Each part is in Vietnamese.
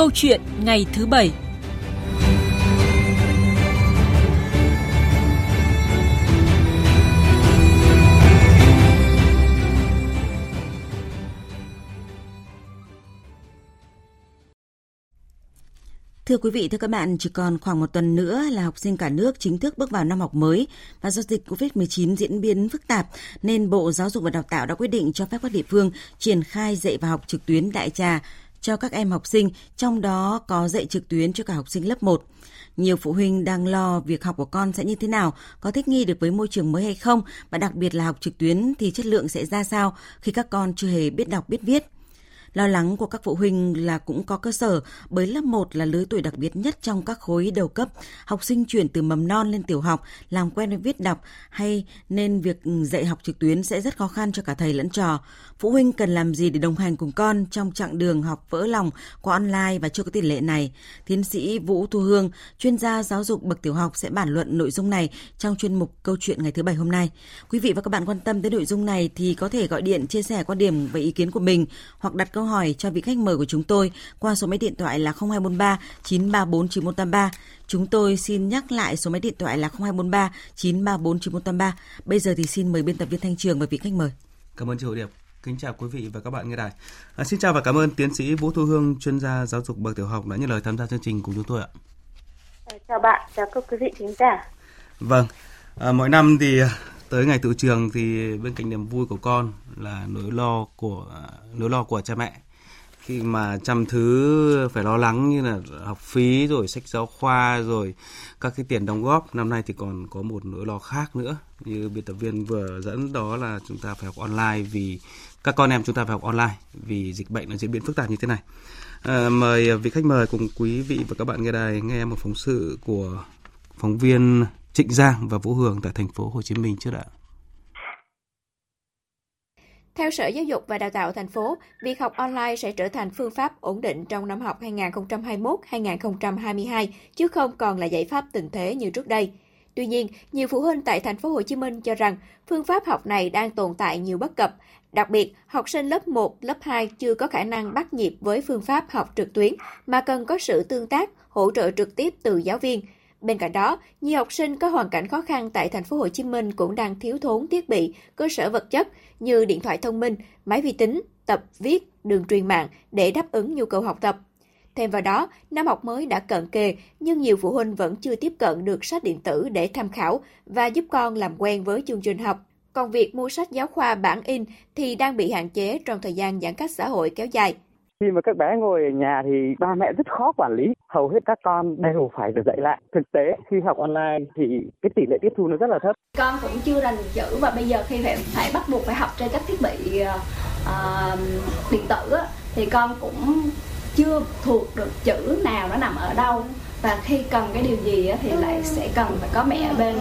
câu chuyện ngày thứ bảy. Thưa quý vị, thưa các bạn, chỉ còn khoảng một tuần nữa là học sinh cả nước chính thức bước vào năm học mới và do dịch COVID-19 diễn biến phức tạp nên Bộ Giáo dục và Đào tạo đã quyết định cho phép các địa phương triển khai dạy và học trực tuyến đại trà cho các em học sinh, trong đó có dạy trực tuyến cho cả học sinh lớp 1. Nhiều phụ huynh đang lo việc học của con sẽ như thế nào, có thích nghi được với môi trường mới hay không và đặc biệt là học trực tuyến thì chất lượng sẽ ra sao khi các con chưa hề biết đọc biết viết. Lo lắng của các phụ huynh là cũng có cơ sở bởi lớp 1 là lứa tuổi đặc biệt nhất trong các khối đầu cấp. Học sinh chuyển từ mầm non lên tiểu học, làm quen với viết đọc hay nên việc dạy học trực tuyến sẽ rất khó khăn cho cả thầy lẫn trò. Phụ huynh cần làm gì để đồng hành cùng con trong chặng đường học vỡ lòng qua online và chưa có tỷ lệ này? Tiến sĩ Vũ Thu Hương, chuyên gia giáo dục bậc tiểu học sẽ bản luận nội dung này trong chuyên mục Câu chuyện ngày thứ Bảy hôm nay. Quý vị và các bạn quan tâm tới nội dung này thì có thể gọi điện chia sẻ quan điểm và ý kiến của mình hoặc đặt câu hỏi cho vị khách mời của chúng tôi qua số máy điện thoại là 0243 934 9183. Chúng tôi xin nhắc lại số máy điện thoại là 0243 934 9183. Bây giờ thì xin mời biên tập viên Thanh Trường và vị khách mời. Cảm ơn chị Hồ Điệp. Kính chào quý vị và các bạn nghe đài. À, xin chào và cảm ơn tiến sĩ Vũ Thu Hương, chuyên gia giáo dục bậc tiểu học đã nhận lời tham gia chương trình cùng chúng tôi ạ. Chào bạn, chào các quý vị khán giả. Vâng, à, mỗi năm thì tới ngày tự trường thì bên cạnh niềm vui của con là nỗi lo của nỗi lo của cha mẹ. Khi mà trăm thứ phải lo lắng như là học phí rồi sách giáo khoa rồi các cái tiền đóng góp năm nay thì còn có một nỗi lo khác nữa. Như biên tập viên vừa dẫn đó là chúng ta phải học online vì các con em chúng ta phải học online vì dịch bệnh nó diễn biến phức tạp như thế này. À, mời vị khách mời cùng quý vị và các bạn nghe đài nghe một phóng sự của phóng viên Trịnh Giang và Vũ Hường tại thành phố Hồ Chí Minh trước đã. Theo Sở Giáo dục và Đào tạo thành phố, việc học online sẽ trở thành phương pháp ổn định trong năm học 2021-2022 chứ không còn là giải pháp tình thế như trước đây. Tuy nhiên, nhiều phụ huynh tại thành phố Hồ Chí Minh cho rằng phương pháp học này đang tồn tại nhiều bất cập. Đặc biệt, học sinh lớp 1, lớp 2 chưa có khả năng bắt nhịp với phương pháp học trực tuyến mà cần có sự tương tác, hỗ trợ trực tiếp từ giáo viên. Bên cạnh đó, nhiều học sinh có hoàn cảnh khó khăn tại thành phố Hồ Chí Minh cũng đang thiếu thốn thiết bị, cơ sở vật chất như điện thoại thông minh, máy vi tính, tập viết, đường truyền mạng để đáp ứng nhu cầu học tập. Thêm vào đó, năm học mới đã cận kề, nhưng nhiều phụ huynh vẫn chưa tiếp cận được sách điện tử để tham khảo và giúp con làm quen với chương trình học. Còn việc mua sách giáo khoa bản in thì đang bị hạn chế trong thời gian giãn cách xã hội kéo dài. Khi mà các bé ngồi ở nhà thì ba mẹ rất khó quản lý, hầu hết các con đều phải được dạy lại. Thực tế khi học online thì cái tỷ lệ tiếp thu nó rất là thấp. Con cũng chưa rành chữ và bây giờ khi phải, phải bắt buộc phải học trên các thiết bị uh, điện tử thì con cũng chưa thuộc được chữ nào nó nằm ở đâu và khi cần cái điều gì thì lại sẽ cần phải có mẹ ở bên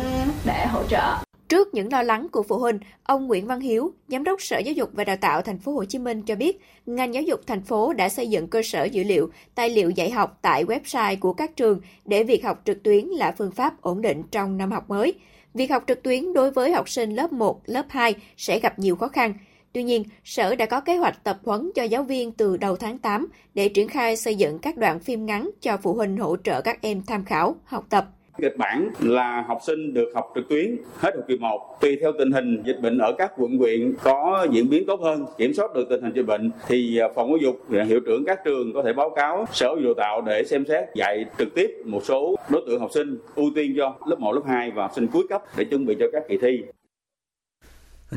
để hỗ trợ. Trước những lo lắng của phụ huynh, ông Nguyễn Văn Hiếu, Giám đốc Sở Giáo dục và Đào tạo Thành phố Hồ Chí Minh cho biết, ngành giáo dục thành phố đã xây dựng cơ sở dữ liệu, tài liệu dạy học tại website của các trường để việc học trực tuyến là phương pháp ổn định trong năm học mới. Việc học trực tuyến đối với học sinh lớp 1, lớp 2 sẽ gặp nhiều khó khăn. Tuy nhiên, Sở đã có kế hoạch tập huấn cho giáo viên từ đầu tháng 8 để triển khai xây dựng các đoạn phim ngắn cho phụ huynh hỗ trợ các em tham khảo, học tập. Kịch bản là học sinh được học trực tuyến hết học kỳ 1. Tùy theo tình hình dịch bệnh ở các quận huyện có diễn biến tốt hơn, kiểm soát được tình hình dịch bệnh thì à, phòng giáo dục, à, hiệu trưởng các trường có thể báo cáo Sở Giáo dục Tạo để xem xét dạy trực tiếp một số đối tượng học sinh ưu tiên cho lớp 1, lớp 2 và học sinh cuối cấp để chuẩn bị cho các kỳ thi.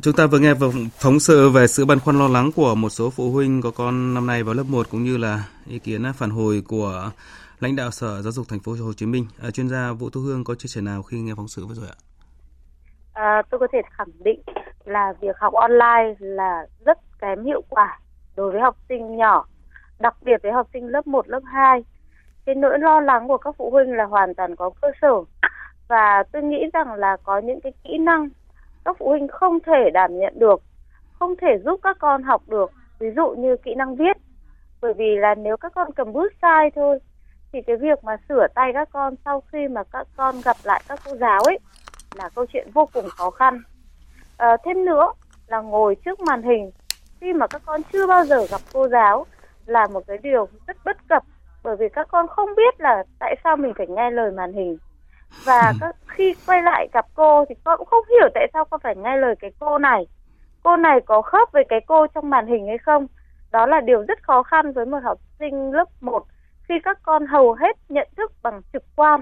Chúng ta vừa nghe phóng sự về sự băn khoăn lo lắng của một số phụ huynh có con năm nay vào lớp 1 cũng như là ý kiến phản hồi của lãnh đạo Sở Giáo dục Thành phố Hồ Chí Minh. À, chuyên gia Vũ Thu Hương có chia sẻ nào khi nghe phóng sự vừa rồi ạ? À, tôi có thể khẳng định là việc học online là rất kém hiệu quả đối với học sinh nhỏ, đặc biệt với học sinh lớp 1, lớp 2. Cái nỗi lo lắng của các phụ huynh là hoàn toàn có cơ sở và tôi nghĩ rằng là có những cái kỹ năng các phụ huynh không thể đảm nhận được, không thể giúp các con học được. Ví dụ như kỹ năng viết, bởi vì là nếu các con cầm bút sai thôi thì cái việc mà sửa tay các con sau khi mà các con gặp lại các cô giáo ấy là câu chuyện vô cùng khó khăn. À, thêm nữa là ngồi trước màn hình khi mà các con chưa bao giờ gặp cô giáo là một cái điều rất bất cập bởi vì các con không biết là tại sao mình phải nghe lời màn hình. Và các, khi quay lại gặp cô thì con cũng không hiểu tại sao con phải nghe lời cái cô này. Cô này có khớp với cái cô trong màn hình hay không? Đó là điều rất khó khăn với một học sinh lớp 1 khi các con hầu hết nhận thức bằng trực quan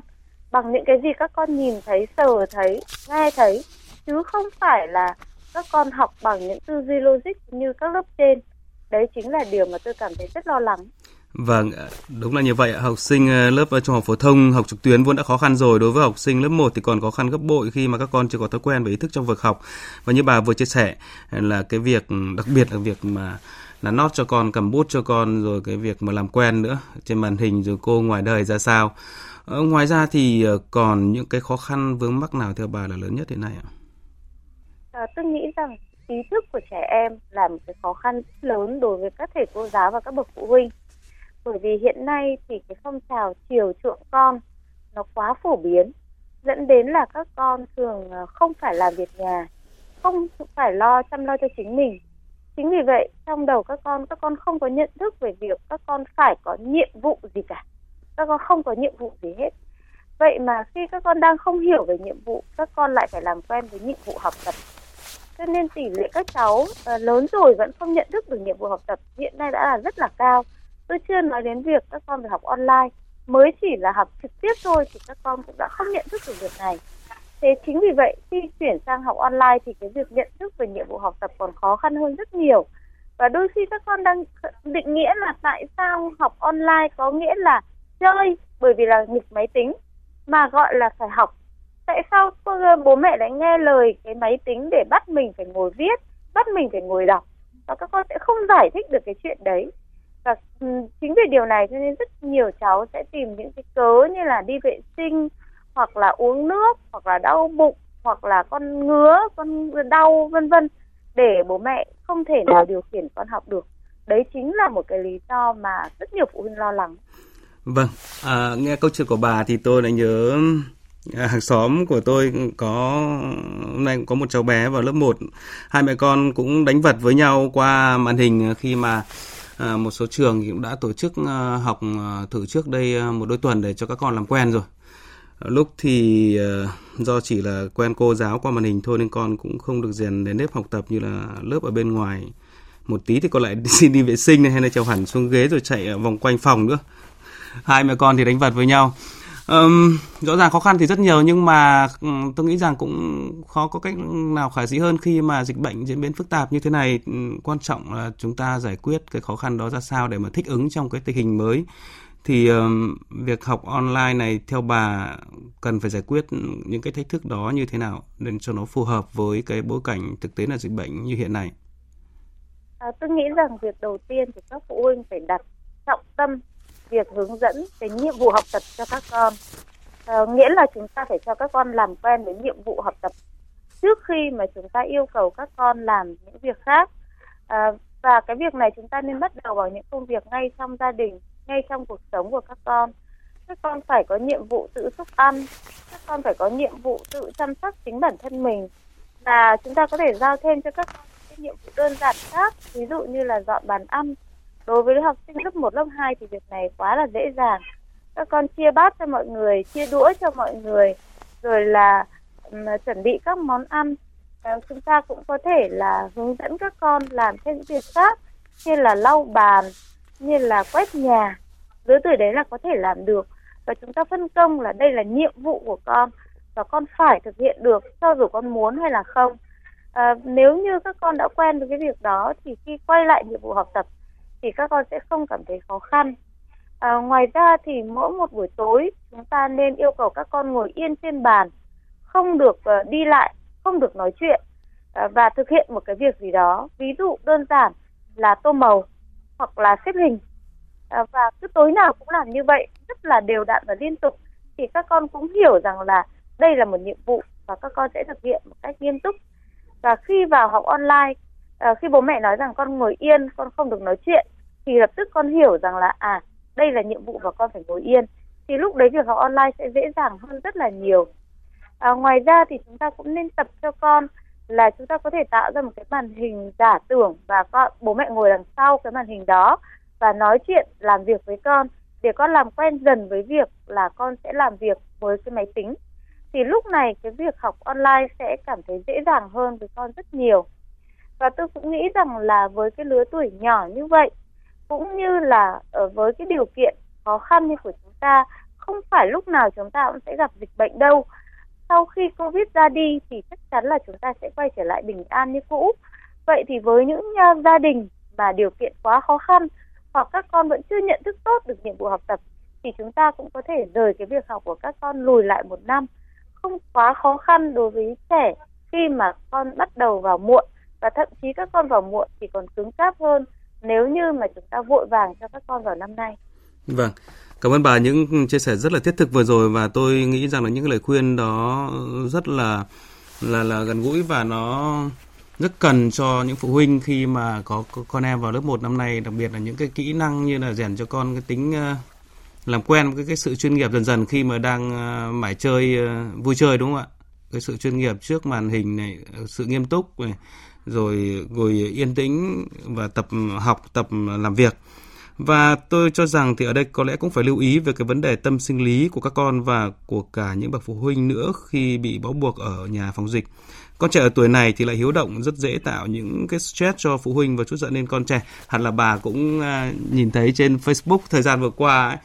bằng những cái gì các con nhìn thấy sờ thấy nghe thấy chứ không phải là các con học bằng những tư duy logic như các lớp trên đấy chính là điều mà tôi cảm thấy rất lo lắng Vâng, đúng là như vậy. Học sinh ờ, lớp ờ, trung học phổ thông học trực tuyến vốn đã khó khăn rồi. Đối với học sinh lớp 1 thì còn khó khăn gấp bội khi mà các con chưa có thói quen về ý thức trong việc học. Và như bà vừa chia sẻ là cái việc đặc biệt là việc mà là nót cho con cầm bút cho con rồi cái việc mà làm quen nữa trên màn hình rồi cô ngoài đời ra sao. Ờ, ngoài ra thì ờ, còn những cái khó khăn vướng mắc nào theo bà là lớn nhất hiện nay ạ? À, tôi nghĩ rằng ý thức của trẻ em là một cái khó khăn lớn đối với các thầy cô giáo và các bậc phụ huynh bởi vì hiện nay thì cái phong trào chiều chuộng con nó quá phổ biến dẫn đến là các con thường ờ, không phải làm việc nhà không phải lo chăm lo cho chính mình chính vì vậy trong đầu các con các con không có nhận thức về việc các con phải có nhiệm vụ gì cả. Các con không có nhiệm vụ gì hết. Vậy mà khi các con đang không hiểu về nhiệm vụ các con lại phải làm quen với nhiệm vụ học tập. Cho nên tỷ lệ các cháu uh, lớn rồi vẫn không nhận thức được nhiệm vụ học tập hiện nay đã là rất là cao. Tôi chưa nói đến việc các con phải học online. Mới chỉ là học trực tiếp thôi thì các con cũng đã không nhận thức được việc này thế chính vì vậy, khi chuyển sang học online thì cái việc nhận thức về nhiệm vụ học tập còn khó khăn hơn rất nhiều. Và đôi khi các con đang định nghĩa là tại sao học online có nghĩa là chơi, bởi vì là nghịch máy tính, mà gọi là phải học. Tại sao bố mẹ lại nghe lời cái máy tính để bắt mình phải ngồi viết, bắt mình phải ngồi đọc? Và các con sẽ không giải thích được cái chuyện đấy. Và chính vì điều này cho nên rất nhiều cháu sẽ tìm những cái cớ như là đi vệ sinh hoặc là uống nước hoặc là đau bụng hoặc là con ngứa con đau vân vân để bố mẹ không thể nào điều khiển con học được. Đấy chính là một cái lý do mà rất nhiều phụ huynh lo lắng. Vâng à, nghe câu chuyện của bà thì tôi lại nhớ à, hàng xóm của tôi có hôm nay có một cháu bé vào lớp 1 hai mẹ con cũng đánh vật với nhau qua màn hình khi mà à, một số trường cũng đã tổ chức à, học à, thử trước đây à, một đôi tuần để cho các con làm quen rồi lúc thì ờ, do chỉ là quen cô giáo qua màn hình thôi nên con cũng không được rèn đến nếp học tập như là lớp ở bên ngoài một tí thì con lại xin đi vệ sinh này hay là trèo hẳn xuống ghế rồi chạy vòng quanh phòng nữa hai mẹ con thì đánh vật với nhau Um, rõ ràng khó khăn thì rất nhiều nhưng mà tôi nghĩ rằng cũng khó có cách nào khả dĩ hơn khi mà dịch bệnh diễn biến phức tạp như thế này. Quan trọng là chúng ta giải quyết cái khó khăn đó ra sao để mà thích ứng trong cái tình hình mới. Thì um, việc học online này theo bà cần phải giải quyết những cái thách thức đó như thế nào để cho nó phù hợp với cái bối cảnh thực tế là dịch bệnh như hiện nay? À, tôi nghĩ rằng việc đầu tiên thì các phụ huynh phải đặt trọng tâm việc hướng dẫn cái nhiệm vụ học tập cho các con. À, nghĩa là chúng ta phải cho các con làm quen với nhiệm vụ học tập trước khi mà chúng ta yêu cầu các con làm những việc khác. À, và cái việc này chúng ta nên bắt đầu vào những công việc ngay trong gia đình ngay trong cuộc sống của các con. Các con phải có nhiệm vụ tự xúc ăn các con phải có nhiệm vụ tự chăm sóc chính bản thân mình. Và chúng ta có thể giao thêm cho các con những nhiệm vụ đơn giản khác ví dụ như là dọn bàn ăn. Đối với học sinh lớp 1, lớp 2 thì việc này quá là dễ dàng. Các con chia bát cho mọi người chia đũa cho mọi người rồi là um, chuẩn bị các món ăn. À, chúng ta cũng có thể là hướng dẫn các con làm thêm những việc khác như là lau bàn như là quét nhà lứa tuổi đấy là có thể làm được và chúng ta phân công là đây là nhiệm vụ của con và con phải thực hiện được cho dù con muốn hay là không à, nếu như các con đã quen với cái việc đó thì khi quay lại nhiệm vụ học tập thì các con sẽ không cảm thấy khó khăn. À, ngoài ra thì mỗi một buổi tối chúng ta nên yêu cầu các con ngồi yên trên bàn, không được uh, đi lại, không được nói chuyện uh, và thực hiện một cái việc gì đó. Ví dụ đơn giản là tô màu hoặc là xếp hình. À, và cứ tối nào cũng làm như vậy rất là đều đặn và liên tục. Thì các con cũng hiểu rằng là đây là một nhiệm vụ và các con sẽ thực hiện một cách nghiêm túc. Và khi vào học online à, khi bố mẹ nói rằng con ngồi yên con không được nói chuyện thì lập tức con hiểu rằng là à đây là nhiệm vụ và con phải ngồi yên. Thì lúc đấy việc học online sẽ dễ dàng hơn rất là nhiều. À, ngoài ra thì chúng ta cũng nên tập cho con là chúng ta có thể tạo ra một cái màn hình giả tưởng và con, bố mẹ ngồi đằng sau cái màn hình đó và nói chuyện làm việc với con. Để con làm quen dần với việc là con sẽ làm việc với cái máy tính thì lúc này cái việc học online sẽ cảm thấy dễ dàng hơn với con rất nhiều. Và tôi cũng nghĩ rằng là với cái lứa tuổi nhỏ như vậy cũng như là ở với cái điều kiện khó khăn như của chúng ta không phải lúc nào chúng ta cũng sẽ gặp dịch bệnh đâu sau khi covid ra đi thì chắc chắn là chúng ta sẽ quay trở lại bình an như cũ vậy thì với những uh, gia đình mà điều kiện quá khó khăn hoặc các con vẫn chưa nhận thức tốt được nhiệm vụ học tập thì chúng ta cũng có thể rời cái việc học của các con lùi lại một năm không quá khó khăn đối với trẻ khi mà con bắt đầu vào muộn và thậm chí các con vào muộn thì còn cứng cáp hơn nếu như mà chúng ta vội vàng cho các con vào năm nay. Vâng. Cảm ơn bà những chia sẻ rất là thiết thực vừa rồi và tôi nghĩ rằng là những lời khuyên đó rất là là là gần gũi và nó rất cần cho những phụ huynh khi mà có con em vào lớp 1 năm nay, đặc biệt là những cái kỹ năng như là rèn cho con cái tính ờ, làm quen với cái sự chuyên nghiệp dần dần khi mà đang ờ, mải chơi ờ, vui chơi đúng không ạ? Cái sự chuyên nghiệp trước màn hình này, sự nghiêm túc này, rồi ngồi yên tĩnh và tập học, tập làm việc. Và tôi cho rằng thì ở đây có lẽ cũng phải lưu ý về cái vấn đề tâm sinh lý của các con và của cả những bậc phụ huynh nữa khi bị bó buộc ở nhà phòng dịch. Con trẻ ở tuổi này thì lại hiếu động rất dễ tạo những cái stress cho phụ huynh và chút giận lên con trẻ. Hẳn là bà cũng à, nhìn thấy trên Facebook thời gian vừa qua ấy,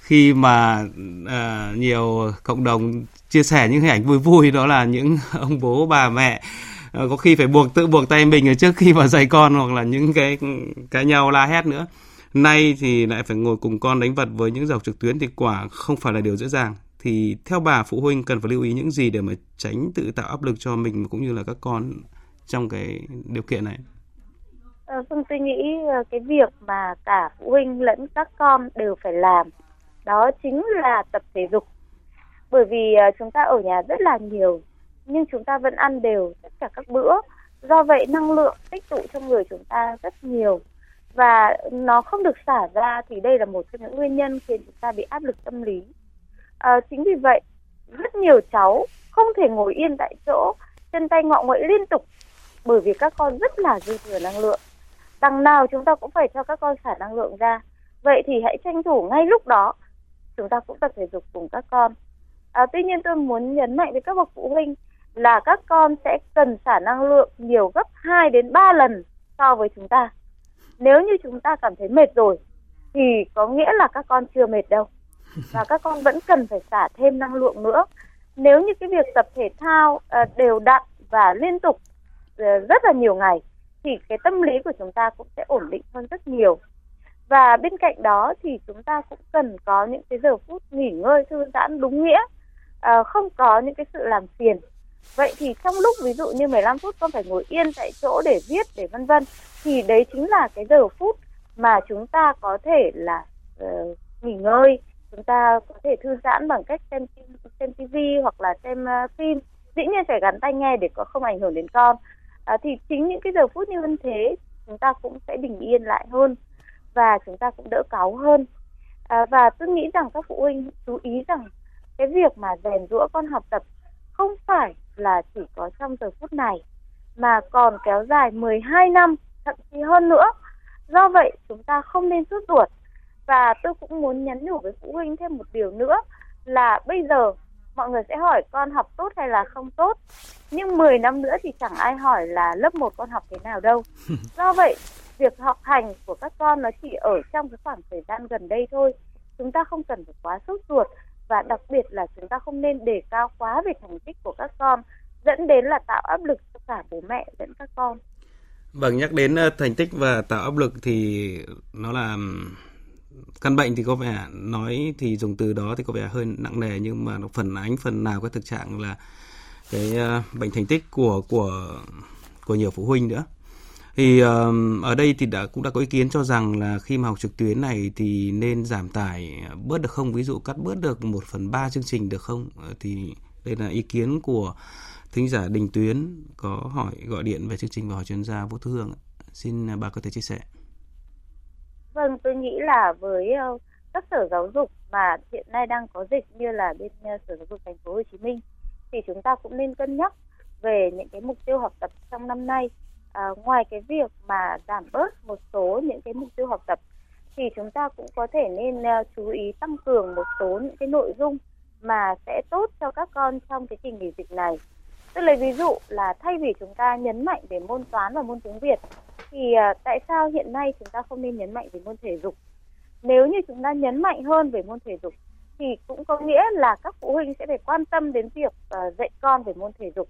khi mà à, nhiều cộng đồng chia sẻ những hình ảnh vui vui đó là những ông bố bà mẹ à, có khi phải buộc tự buộc tay mình ở trước khi mà dạy con hoặc là những cái cái nhau la hét nữa nay thì lại phải ngồi cùng con đánh vật với những dọc trực tuyến thì quả không phải là điều dễ dàng thì theo bà phụ huynh cần phải lưu ý những gì để mà tránh tự tạo áp lực cho mình cũng như là các con trong cái điều kiện này? À, tôi nghĩ ờ, cái việc mà cả phụ huynh lẫn các con đều phải làm đó chính là tập thể dục. Bởi vì ờ, chúng ta ở nhà rất là nhiều nhưng chúng ta vẫn ăn đều tất cả các bữa. Do vậy năng lượng tích tụ trong người chúng ta rất nhiều và nó không được xả ra thì đây là một trong những nguyên nhân khiến chúng ta bị áp lực tâm lý À, chính vì vậy rất nhiều cháu không thể ngồi yên tại chỗ, chân tay ngọ nguậy liên tục bởi vì các con rất là dư thừa năng lượng. Đằng nào chúng ta cũng phải cho các con xả năng lượng ra. Vậy thì hãy tranh thủ ngay lúc đó chúng ta cũng tập thể dục cùng các con. À, tuy nhiên tôi muốn nhấn mạnh với các bậc phụ huynh là các con sẽ cần xả năng lượng nhiều gấp 2 đến 3 lần so với chúng ta. Nếu như chúng ta cảm thấy mệt rồi thì có nghĩa là các con chưa mệt đâu. Và các con vẫn cần phải xả thêm năng lượng nữa. Nếu như cái việc tập thể thao uh, đều đặn và liên tục uh, rất là nhiều ngày thì cái tâm lý của chúng ta cũng sẽ ổn định hơn rất nhiều. Và bên cạnh đó thì chúng ta cũng cần có những cái giờ phút nghỉ ngơi thư giãn đúng nghĩa. Uh, không có những cái sự làm phiền vậy thì trong lúc ví dụ như 15 phút con phải ngồi yên tại chỗ để viết để vân vân thì đấy chính là cái giờ phút mà chúng ta có thể là uh, nghỉ ngơi. Chúng ta có thể thư giãn bằng cách xem xem TV hoặc là xem uh, phim. Dĩ nhiên phải gắn tai nghe để có không ảnh hưởng đến con. À, thì chính những cái giờ phút như thế chúng ta cũng sẽ bình yên lại hơn và chúng ta cũng đỡ cáu hơn. À, và tôi nghĩ rằng các phụ huynh chú ý rằng cái việc mà rèn rũa con học tập không phải là chỉ có trong giờ phút này mà còn kéo dài 12 năm thậm chí hơn nữa do vậy chúng ta không nên sốt ruột và tôi cũng muốn nhắn nhủ với phụ huynh thêm một điều nữa là bây giờ mọi người sẽ hỏi con học tốt hay là không tốt. Nhưng 10 năm nữa thì chẳng ai hỏi là lớp 1 con học thế nào đâu. Do vậy, việc học hành của các con nó chỉ ở trong cái khoảng thời gian gần đây thôi. Chúng ta không cần phải quá sốt ruột và đặc biệt là chúng ta không nên đề cao quá về thành tích của các con dẫn đến là tạo áp lực cho cả bố mẹ lẫn các con. Vâng, nhắc đến ờ, thành tích và tạo áp lực thì nó là căn bệnh thì có vẻ nói thì dùng từ đó thì có vẻ hơi nặng nề nhưng mà nó phần ánh phần nào cái thực trạng là cái ờ, bệnh thành tích của của của nhiều phụ huynh nữa thì uh, ở đây thì đã cũng đã có ý kiến cho rằng là khi mà học trực tuyến này thì nên giảm tải ờ, bớt được không? Ví dụ cắt bớt được một phần ba chương trình được không? Ờ, thì đây là ý kiến của thính giả Đình Tuyến có hỏi gọi điện về chương trình và hỏi chuyên gia Vũ Thu Hương xin ờ, bà có thể chia sẻ. Vâng, tôi nghĩ là với các sở giáo dục mà hiện nay đang có dịch như là bên sở giáo dục thành phố Hồ Chí Minh thì chúng ta cũng nên cân nhắc về những cái mục tiêu học tập trong năm nay. À, ngoài cái việc mà giảm bớt một số những cái mục tiêu học tập thì chúng ta cũng có thể nên uh, chú ý tăng cường một số những cái nội dung mà sẽ tốt cho các con trong cái kỳ nghỉ dịch này. Tôi lấy ví dụ là thay vì chúng ta nhấn mạnh về môn toán và môn tiếng Việt thì uh, tại sao hiện nay chúng ta không nên nhấn mạnh về môn thể dục? Nếu như chúng ta nhấn mạnh hơn về môn thể dục thì cũng có nghĩa là các phụ huynh sẽ phải quan tâm đến việc uh, dạy con về môn thể dục.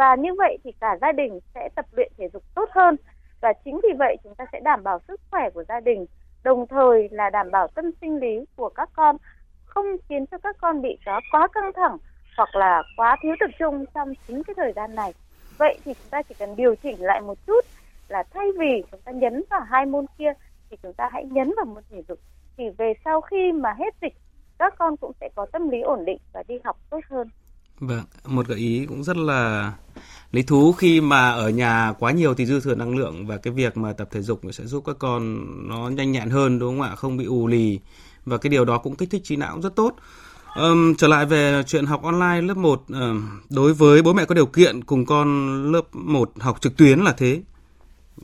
Và như vậy thì cả gia đình sẽ tập luyện thể dục tốt hơn và chính vì vậy chúng ta sẽ đảm bảo sức khỏe của gia đình đồng thời là đảm bảo tâm sinh lý của các con không khiến cho các con bị quá, quá căng thẳng hoặc là quá thiếu tập trung trong chính cái thời gian này. Vậy thì chúng ta chỉ cần điều chỉnh lại một chút là thay vì chúng ta nhấn vào hai môn kia thì chúng ta hãy nhấn vào môn thể dục. Thì về sau khi mà hết dịch các con cũng sẽ có tâm lý ổn định và đi học tốt hơn. Vâng, một gợi ý cũng rất là lý thú khi mà ở nhà quá nhiều thì dư thừa năng lượng và cái việc mà tập thể dục sẽ giúp các con nó nhanh nhẹn hơn đúng không ạ, không bị ù lì và cái điều đó cũng kích thích trí não rất tốt. Um, trở lại về chuyện học online lớp 1 uh, đối với bố mẹ có điều kiện cùng con lớp 1 học trực tuyến là thế.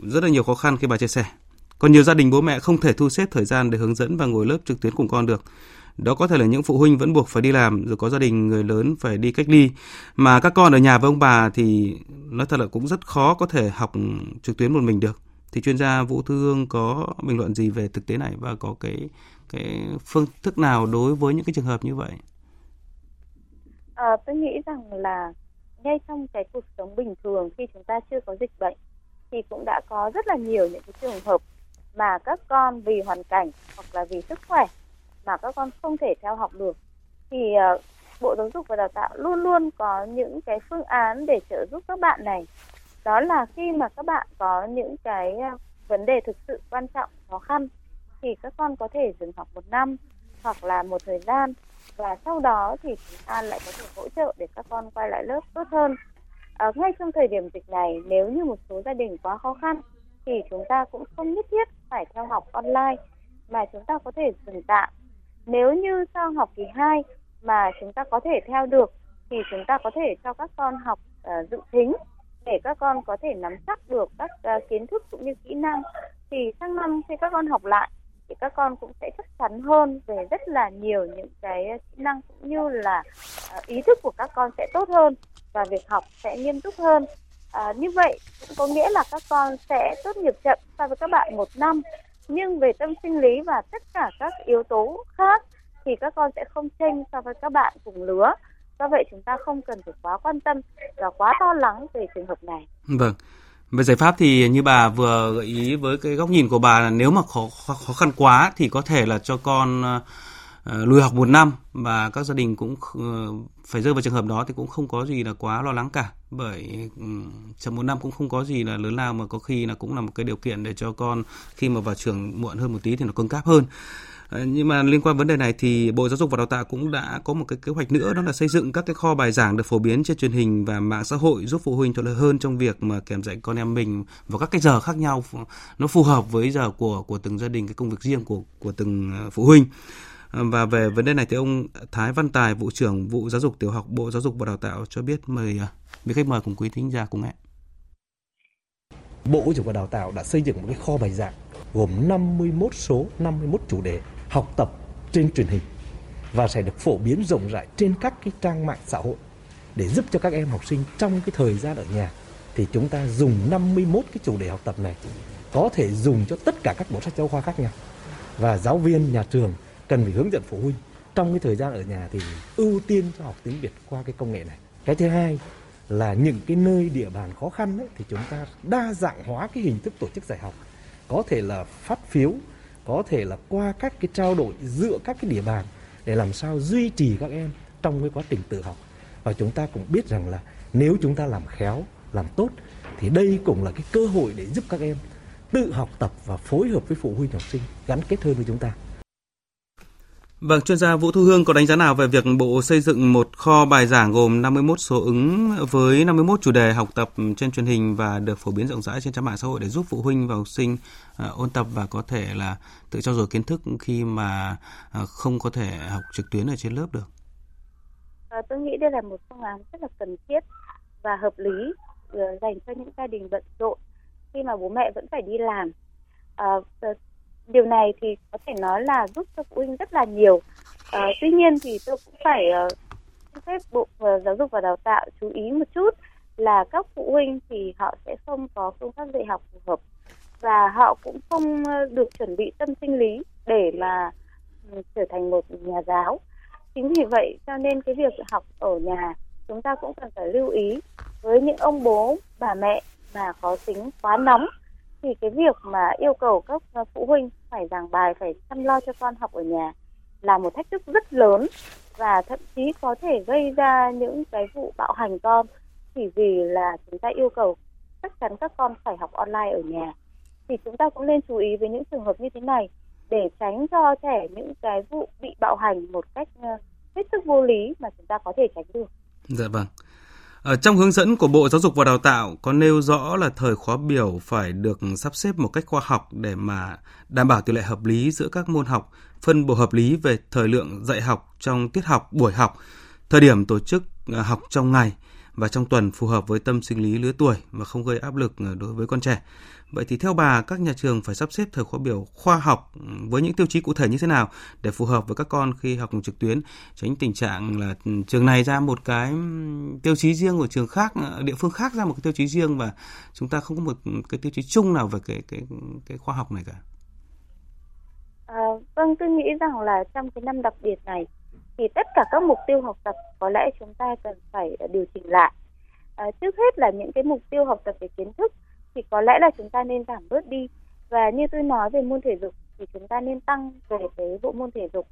Rất là nhiều khó khăn khi bà chia sẻ. Còn nhiều gia đình bố mẹ không thể thu xếp thời gian để hướng dẫn và ngồi lớp trực tuyến cùng con được. Đó có thể là những phụ huynh vẫn buộc phải đi làm rồi có gia đình người lớn phải đi cách ly mà các con ở nhà với ông bà thì nói thật là cũng rất khó có thể học trực tuyến một mình được. Thì chuyên gia Vũ Thư Hương có bình luận gì về thực tế này và có cái cái phương thức nào đối với những cái trường hợp như vậy? À, tôi nghĩ rằng là ngay trong cái cuộc sống bình thường khi chúng ta chưa có dịch bệnh thì cũng đã có rất là nhiều những cái trường hợp mà các con vì hoàn cảnh hoặc là vì sức khỏe mà các con không thể theo học được thì uh, Bộ Giáo dục và Đào tạo luôn luôn có những cái phương án để trợ giúp các bạn này. Đó là khi mà các bạn có những cái ờ, vấn đề thực sự quan trọng, khó khăn thì các con có thể dừng học một năm hoặc là một thời gian và sau đó thì chúng ta lại có thể hỗ trợ để các con quay lại lớp tốt hơn. À, ngay trong thời điểm dịch này nếu như một số gia đình quá khó khăn thì chúng ta cũng không nhất thiết phải theo học online mà chúng ta có thể dừng tạm nếu như sang học kỳ 2 mà chúng ta có thể theo được thì chúng ta có thể cho các con học uh, dự thính để các con có thể nắm chắc được các uh, kiến thức cũng như kỹ năng. Thì sang năm khi các con học lại thì các con cũng sẽ chắc chắn hơn về rất là nhiều những cái kỹ năng cũng như là uh, ý thức của các con sẽ tốt hơn và việc học sẽ nghiêm túc hơn. À, như vậy cũng có nghĩa là các con sẽ tốt nghiệp chậm so với các bạn một năm nhưng về tâm sinh lý và tất cả các yếu tố khác thì các con sẽ không chênh so với các bạn cùng lứa. Do vậy chúng ta không cần phải quá quan tâm và quá lo lắng về trường hợp này. Vâng. Về giải pháp thì như bà vừa gợi ý với cái góc nhìn của bà là nếu mà khó khó khăn quá thì có thể là cho con uh, Ờ, lùi học một năm và các gia đình cũng ờ, phải rơi vào trường hợp đó thì cũng không có gì là quá lo lắng cả bởi chậm một năm cũng không có gì là lớn lao mà có khi là cũng là một cái điều kiện để cho con khi mà vào trường muộn hơn một tí thì nó cứng cáp hơn ờ, nhưng mà liên quan vấn đề này thì Bộ Giáo dục và Đào tạo cũng đã có một cái kế hoạch nữa, đó là xây dựng các cái kho bài giảng được phổ biến trên truyền hình và mạng xã hội giúp phụ huynh thuận lợi hơn trong việc mà kèm dạy con em mình vào các cái giờ khác nhau nó phù hợp với giờ của của từng gia đình, cái công việc riêng của của từng phụ huynh. Và về vấn đề này thì ông Thái Văn Tài, vụ trưởng vụ giáo dục tiểu học Bộ Giáo dục và Đào tạo cho biết mời à, vị khách mời cùng quý thính giả cùng nghe. Bộ Giáo dục và Đào tạo đã xây dựng một cái kho bài giảng gồm 51 số, 51 chủ đề học tập trên truyền hình và sẽ được phổ biến rộng rãi trên các cái trang mạng xã hội để giúp cho các em học sinh trong cái thời gian ở nhà thì chúng ta dùng 51 cái chủ đề học tập này có thể dùng cho tất cả các bộ sách giáo khoa khác nhau và giáo viên nhà trường cần phải hướng dẫn phụ huynh trong cái thời gian ở nhà thì ưu tiên cho học tiếng Việt qua cái công nghệ này. Cái thứ hai là những cái nơi địa bàn khó khăn ấy, thì chúng ta đa dạng hóa cái hình thức tổ chức dạy học. Có thể là phát phiếu, có thể là qua các cái trao đổi giữa các cái địa bàn để làm sao duy trì các em trong cái quá trình tự học. Và chúng ta cũng biết rằng là nếu chúng ta làm khéo, làm tốt thì đây cũng là cái cơ hội để giúp các em tự học tập và phối hợp với phụ huynh học sinh gắn kết hơn với chúng ta. Vâng, chuyên gia Vũ Thu Hương có đánh giá nào về việc Bộ xây dựng một kho bài giảng gồm 51 số ứng với 51 chủ đề học tập trên truyền hình và được phổ biến rộng rãi trên trang mạng xã hội để giúp phụ huynh và học sinh uh, ôn tập và có thể là tự trau dồi kiến thức khi mà uh, không có thể học trực tuyến ở trên lớp được? À, tôi nghĩ đây là một phương án rất là cần thiết và hợp lý ờ, dành cho những gia đình bận rộn khi mà bố mẹ vẫn phải đi làm. À, ờ, điều này thì có thể nói là giúp cho phụ huynh rất là nhiều. À, tuy nhiên thì tôi cũng phải uh, phép bộ uh, giáo dục và đào tạo chú ý một chút là các phụ huynh thì họ sẽ không có phương pháp dạy học phù hợp và họ cũng không được chuẩn bị tâm sinh lý để mà ừ, trở thành một nhà giáo. Chính vì vậy cho nên cái việc học ở nhà chúng ta cũng cần phải lưu ý với những ông bố bà mẹ mà có tính quá nóng thì cái việc mà yêu cầu các ờ, phụ huynh phải giảng bài, phải chăm lo cho con học ở nhà là một thách thức rất lớn và thậm chí có thể gây ra những cái vụ bạo hành con chỉ vì là chúng ta yêu cầu chắc chắn các con phải học online ở nhà thì chúng ta cũng nên chú ý với những trường hợp như thế này để tránh cho trẻ những cái vụ bị bạo hành một cách ờ, hết sức vô lý mà chúng ta có thể tránh được. Dạ vâng. Ở trong hướng dẫn của Bộ Giáo dục và Đào tạo có nêu rõ là thời khóa biểu phải được sắp xếp một cách khoa học để mà đảm bảo tỷ lệ hợp lý giữa các môn học, phân bổ hợp lý về thời lượng dạy học trong tiết học, buổi học, thời điểm tổ chức ờ, học trong ngày và trong tuần phù hợp với tâm sinh lý lứa tuổi và không gây áp lực ờ, đối với con trẻ. Vậy thì theo bà, các nhà trường phải sắp xếp thời khóa biểu khoa học ừ, với những tiêu chí cụ thể như thế nào để phù hợp với các con khi học trực tuyến, tránh tình trạng là ừ, trường này ra một cái ừ, tiêu chí riêng của trường khác, ờ, địa phương khác ra một cái tiêu chí riêng và chúng ta không có một cái tiêu chí chung nào về cái cái cái khoa học này cả. À, vâng, tôi nghĩ rằng là trong cái năm đặc biệt này thì tất cả các mục tiêu học tập có lẽ chúng ta cần phải ờ, điều chỉnh lại. À, trước hết là những cái mục tiêu học tập về kiến thức thì có lẽ là chúng ta nên giảm bớt đi. Và như tôi nói về môn thể dục thì chúng ta nên tăng về cái bộ môn thể dục.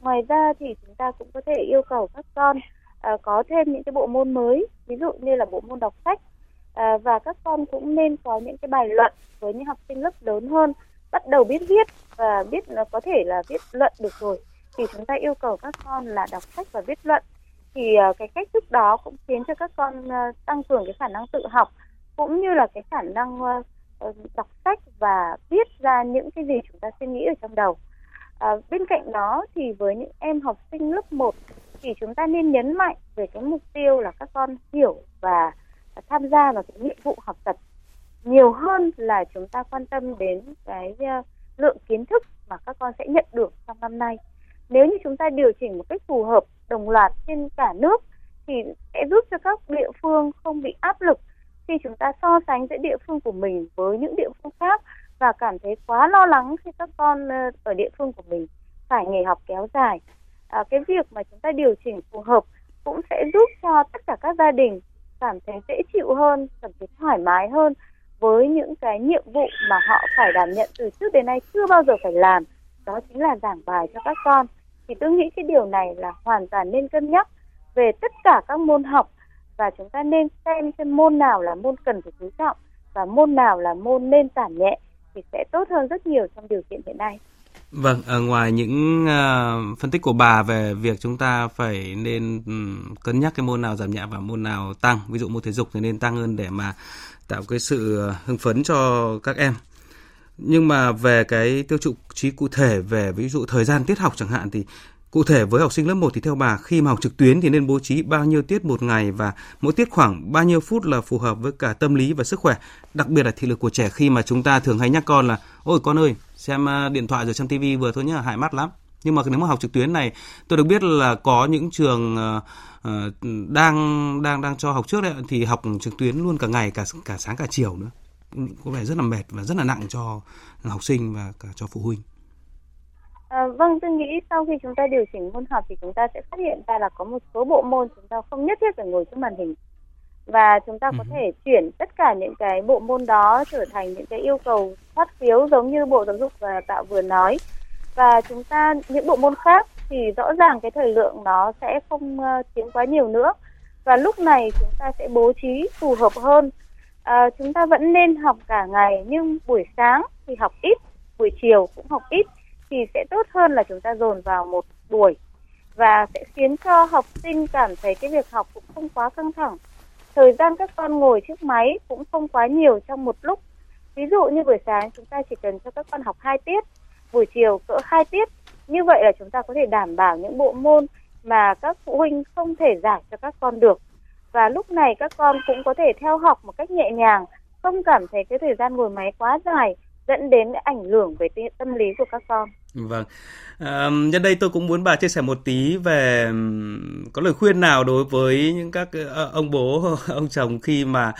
Ngoài ra thì chúng ta cũng có thể yêu cầu các con à, có thêm những cái bộ môn mới ví dụ như là bộ môn đọc sách. À, và các con cũng nên có những cái bài luận với những học sinh lớp lớn hơn bắt đầu biết viết và biết là có thể là viết luận được rồi thì chúng ta yêu cầu các con là đọc sách và viết luận thì uh, cái cách thức đó cũng khiến cho các con uh, tăng cường cái khả năng tự học cũng như là cái khả năng uh, đọc sách và viết ra những cái gì chúng ta suy nghĩ ở trong đầu. À, bên cạnh đó thì với những em học sinh lớp 1 thì chúng ta nên nhấn mạnh về cái mục tiêu là các con hiểu và tham gia vào cái nhiệm vụ học tập nhiều hơn là chúng ta quan tâm đến cái uh, lượng kiến thức mà các con sẽ nhận được trong năm nay. Nếu như chúng ta điều chỉnh một cách phù hợp đồng loạt trên cả nước thì sẽ giúp cho các địa phương không bị áp lực khi chúng ta so sánh giữa địa phương của mình với những địa phương khác và cảm thấy quá lo lắng khi các con ờ, ở địa phương của mình phải nghỉ học kéo dài. À, cái việc mà chúng ta điều chỉnh phù hợp cũng sẽ giúp cho tất cả các gia đình cảm thấy dễ chịu hơn, cảm thấy thoải mái hơn với những cái nhiệm vụ mà họ phải đảm nhận từ trước đến nay chưa bao giờ phải làm. Đó chính là giảng bài cho các con. Thì tôi nghĩ cái điều này là hoàn toàn nên cân nhắc về tất cả các môn học và chúng ta nên xem xem môn nào là môn cần phải chú trọng và môn nào là môn nên giảm nhẹ thì sẽ tốt hơn rất nhiều trong điều kiện hiện nay. Vâng, ở ngoài những uh, phân tích của bà về việc chúng ta phải nên um, cân nhắc cái môn nào giảm nhẹ và môn nào tăng, ví dụ môn thể dục thì nên tăng hơn để mà tạo cái sự hưng phấn cho các em. Nhưng mà về cái tiêu chuẩn chí cụ thể về ví dụ thời gian tiết học chẳng hạn thì Cụ thể với học sinh lớp 1 thì theo bà khi mà học trực tuyến thì nên bố trí bao nhiêu tiết một ngày và mỗi tiết khoảng bao nhiêu phút là phù hợp với cả tâm lý và sức khỏe, đặc biệt là thị lực của trẻ khi mà chúng ta thường hay nhắc con là ôi con ơi, xem điện thoại rồi xem tivi vừa thôi nhá, hại mắt lắm. Nhưng mà nếu mà học trực tuyến này, tôi được biết là có những trường uh, đang đang đang cho học trước đấy thì học trực tuyến luôn cả ngày cả cả sáng cả chiều nữa. Có vẻ rất là mệt và rất là nặng cho học sinh và cả cho phụ huynh. À, vâng, tôi nghĩ sau khi chúng ta điều chỉnh môn học thì chúng ta sẽ phát hiện ra là có một số bộ môn chúng ta không nhất thiết phải ngồi trước màn hình và chúng ta có ừ. thể chuyển tất cả những cái bộ môn đó trở thành những cái yêu cầu phát phiếu giống như bộ giáo dục và tạo vừa nói và chúng ta những bộ môn khác thì rõ ràng cái thời lượng nó sẽ không uh, chiếm quá nhiều nữa và lúc này chúng ta sẽ bố trí phù hợp hơn à, chúng ta vẫn nên học cả ngày nhưng buổi sáng thì học ít buổi chiều cũng học ít thì sẽ tốt hơn là chúng ta dồn vào một buổi và sẽ khiến cho học sinh cảm thấy cái việc học cũng không quá căng thẳng. Thời gian các con ngồi trước máy cũng không quá nhiều trong một lúc. Ví dụ như buổi sáng chúng ta chỉ cần cho các con học hai tiết, buổi chiều cỡ hai tiết. Như vậy là chúng ta có thể đảm bảo những bộ môn mà các phụ huynh không thể giải cho các con được. Và lúc này các con cũng có thể theo học một cách nhẹ nhàng, không cảm thấy cái thời gian ngồi máy quá dài dẫn đến ảnh hưởng về tâm lý của các con. Vâng. À, nhân đây tôi cũng muốn bà chia sẻ một tí về có lời khuyên nào đối với những các ờ, ông bố, ông chồng khi mà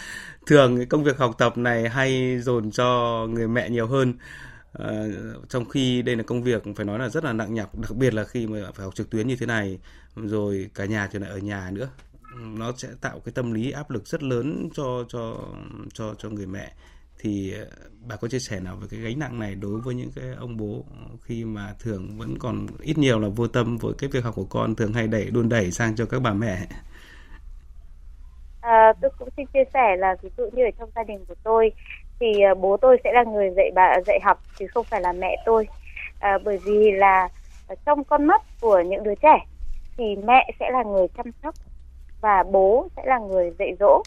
thường công việc học tập này hay dồn cho người mẹ nhiều hơn. À, trong khi đây là công việc phải nói là rất là nặng nhọc, đặc biệt là khi mà phải học trực tuyến như thế này, rồi cả nhà thì lại ở nhà nữa nó sẽ tạo cái tâm lý áp lực rất lớn cho cho cho cho người mẹ. Thì ờ, bà có chia sẻ nào về cái gánh nặng này đối với những cái ông bố khi mà thường vẫn còn ít nhiều là vô tâm với cái việc học của con thường hay đẩy đôn đẩy sang cho các bà mẹ? À, tôi cũng xin chia sẻ là ví dụ như ở trong gia đình của tôi thì ờ, bố tôi sẽ là người dạy bà dạy học chứ không phải là mẹ tôi. À, bởi vì là trong con mắt của những đứa trẻ thì mẹ sẽ là người chăm sóc và bố sẽ là người dạy dỗ.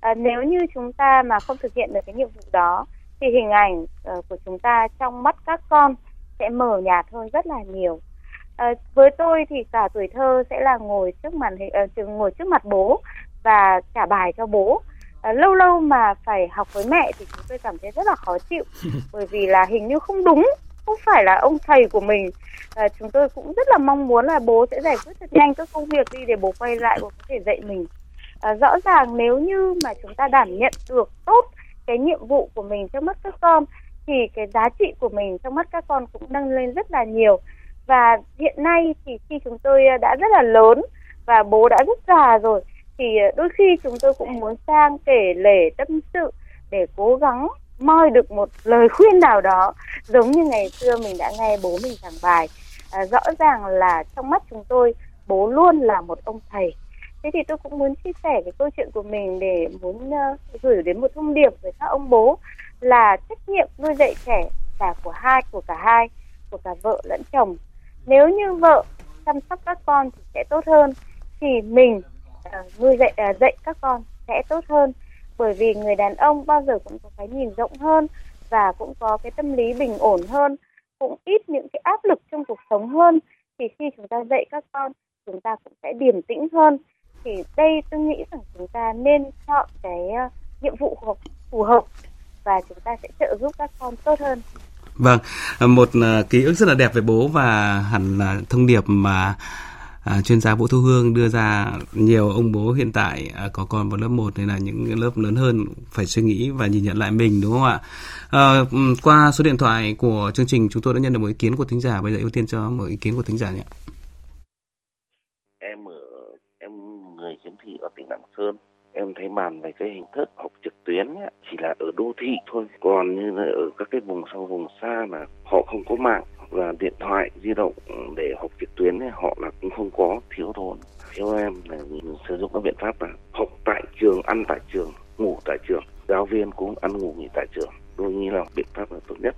À, nếu như chúng ta mà không thực hiện được cái nhiệm vụ đó thì hình ảnh uh, của chúng ta trong mắt các con sẽ mờ nhạt hơn rất là nhiều. À, với tôi thì cả tuổi thơ sẽ là ngồi trước màn hình uh, ngồi trước mặt bố và trả bài cho bố. À, lâu lâu mà phải học với mẹ thì chúng tôi cảm thấy rất là khó chịu bởi vì là hình như không đúng không phải là ông thầy của mình. À, chúng tôi cũng rất là mong muốn là bố sẽ giải quyết thật nhanh các công việc đi để bố quay lại bố có thể dạy mình. À, rõ ràng nếu như mà chúng ta đảm nhận được tốt cái nhiệm vụ của mình trong mắt các con thì cái giá trị của mình trong mắt các con cũng nâng lên rất là nhiều. Và hiện nay thì khi chúng tôi ờ, đã rất là lớn và bố đã rất già rồi thì đôi khi chúng tôi cũng muốn sang kể lể tâm sự để cố gắng moi được một lời khuyên nào đó giống như ngày xưa mình đã nghe bố mình giảng bài. À, rõ ràng là trong mắt chúng tôi bố luôn là một ông thầy. Thế thì tôi cũng muốn chia sẻ cái câu chuyện của mình để muốn uh, gửi đến một thông điệp với các ông bố là trách nhiệm nuôi dạy trẻ là của hai của cả hai của cả vợ lẫn chồng. Nếu như vợ chăm sóc các con thì sẽ tốt hơn thì mình uh, nuôi dạy uh, dạy các con sẽ tốt hơn bởi vì người đàn ông bao giờ cũng có cái nhìn rộng hơn và cũng có cái tâm lý bình ổn hơn cũng ít những cái áp lực trong cuộc sống hơn. Thì khi chúng ta dạy các con chúng ta cũng sẽ điềm tĩnh hơn. Thì đây tôi nghĩ rằng chúng ta nên chọn cái ờ, nhiệm vụ phù hợp và chúng ta sẽ trợ giúp các con tốt hơn. Vâng, ờ, một ờ, ký ức rất là đẹp về bố và hẳn là thông điệp mà à, chuyên gia Vũ Thu Hương đưa ra nhiều ông bố hiện tại à, có con vào lớp 1 nên là những lớp lớn hơn phải suy nghĩ và nhìn nhận lại mình đúng không ạ? À, qua số điện thoại của chương trình chúng tôi đã nhận được một ý kiến của thính giả bây giờ ưu tiên cho một ý kiến của thính giả nhé. Em ở em người khiếm thị ở tỉnh Lạng Sơn em thấy bàn về cái hình thức học trực tuyến ấy, chỉ là ở đô thị thôi còn như là ở các cái vùng sâu vùng xa là họ không có mạng và điện thoại di động để học trực tuyến ấy, họ là cũng không có thiếu thốn theo em là sử dụng các biện pháp là học tại trường ăn tại trường ngủ tại trường. Giáo viên cũng ăn ngủ nghỉ tại trường. Tôi nghĩ là biện pháp là tốt nhất.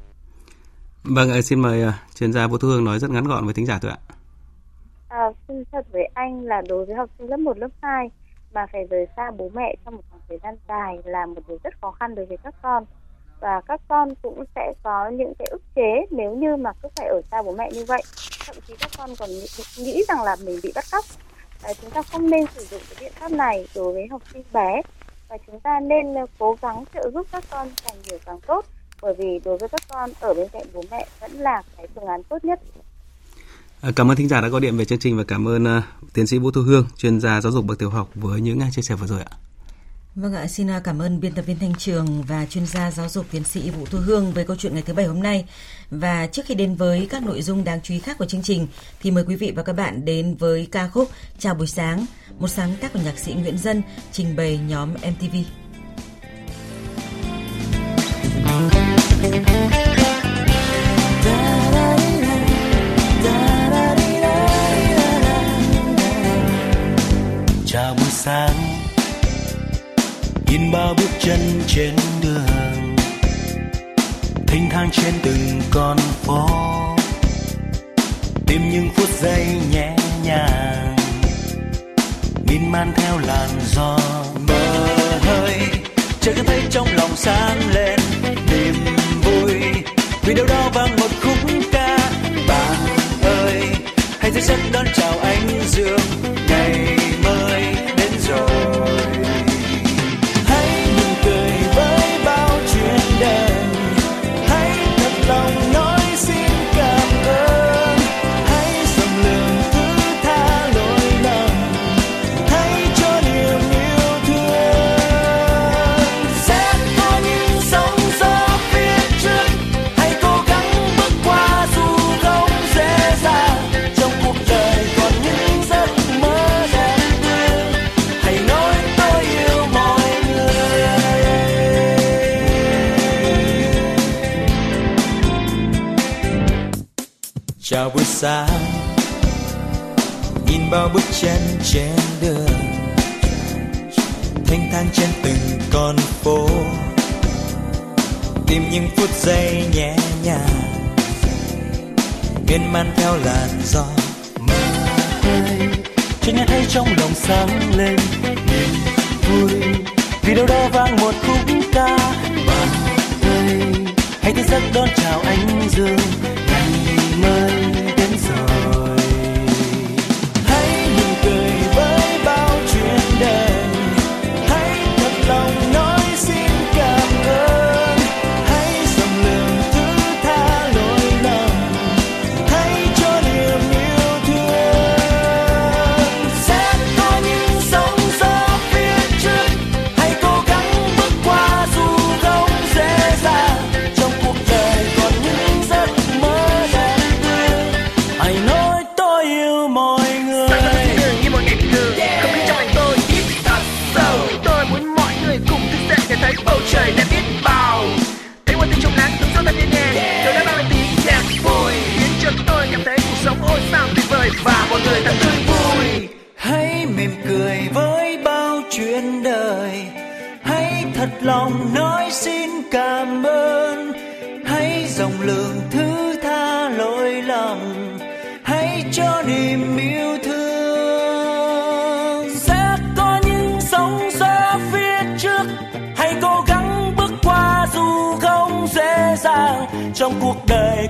Vâng xin mời uh, chuyên gia Vũ Thu Hương nói rất ngắn gọn với thính giả thôi ạ. À, xin thật với anh là đối với học sinh lớp 1, lớp 2 mà phải rời xa bố mẹ trong một khoảng thời gian dài là một điều rất khó khăn đối với các con và các con cũng sẽ có những cái ức chế nếu như mà cứ phải ở xa bố mẹ như vậy. Thậm chí các con còn nghĩ, rằng là mình bị bắt cóc. À, chúng ta không nên sử dụng cái biện pháp này đối với học sinh bé. Và chúng ta nên ờ, cố gắng trợ giúp các con càng nhiều càng tốt bởi vì đối với các con ở bên cạnh bố mẹ vẫn là cái phương án tốt nhất. Ờ, cảm ơn thính giả đã gọi điện về chương trình và cảm ơn uh, tiến sĩ Vũ Thu Hương, chuyên gia giáo dục bậc tiểu học với những chia sẻ vừa rồi ạ. Vâng ạ, xin à, cảm ơn biên tập viên Thanh Trường và chuyên gia giáo dục tiến sĩ Vũ Thu Hương với câu chuyện ngày thứ bảy hôm nay. Và trước khi đến với các nội dung đáng chú ý khác của chương trình, thì mời quý vị và các bạn đến với ca khúc Chào buổi sáng, một sáng tác của nhạc sĩ Nguyễn Dân trình bày nhóm MTV. Chào buổi sáng nhìn bao bước chân trên đường, thênh thang trên từng con phố. Tìm những phút giây nhẹ nhàng miên man theo làn gió mơ hơi. Trời cứ thấy trong lòng sáng lên, niềm vui. Vì đâu đó vang một khúc ca, bạn ơi, hãy dậy sân đón chào anh dương, ngày mới đến rồi. xa. Nhìn bao bước chân trên đường, thanh thang trên từng con phố. Tìm những phút giây nhẹ nhàng, miên man theo làn gió. Mơ tươi cho nghe thấy trong lòng sáng lên, niềm vui. Vì đâu đó vang một khúc ca. Bàn tay hãy thức giấc đón chào anh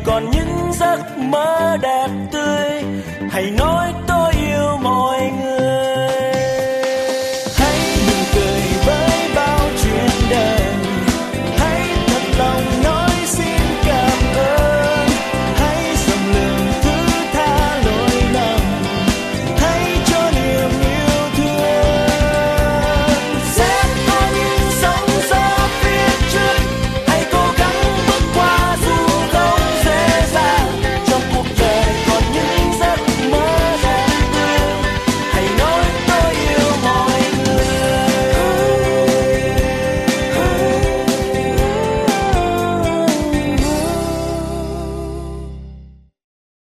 còn những giấc mơ đẹp.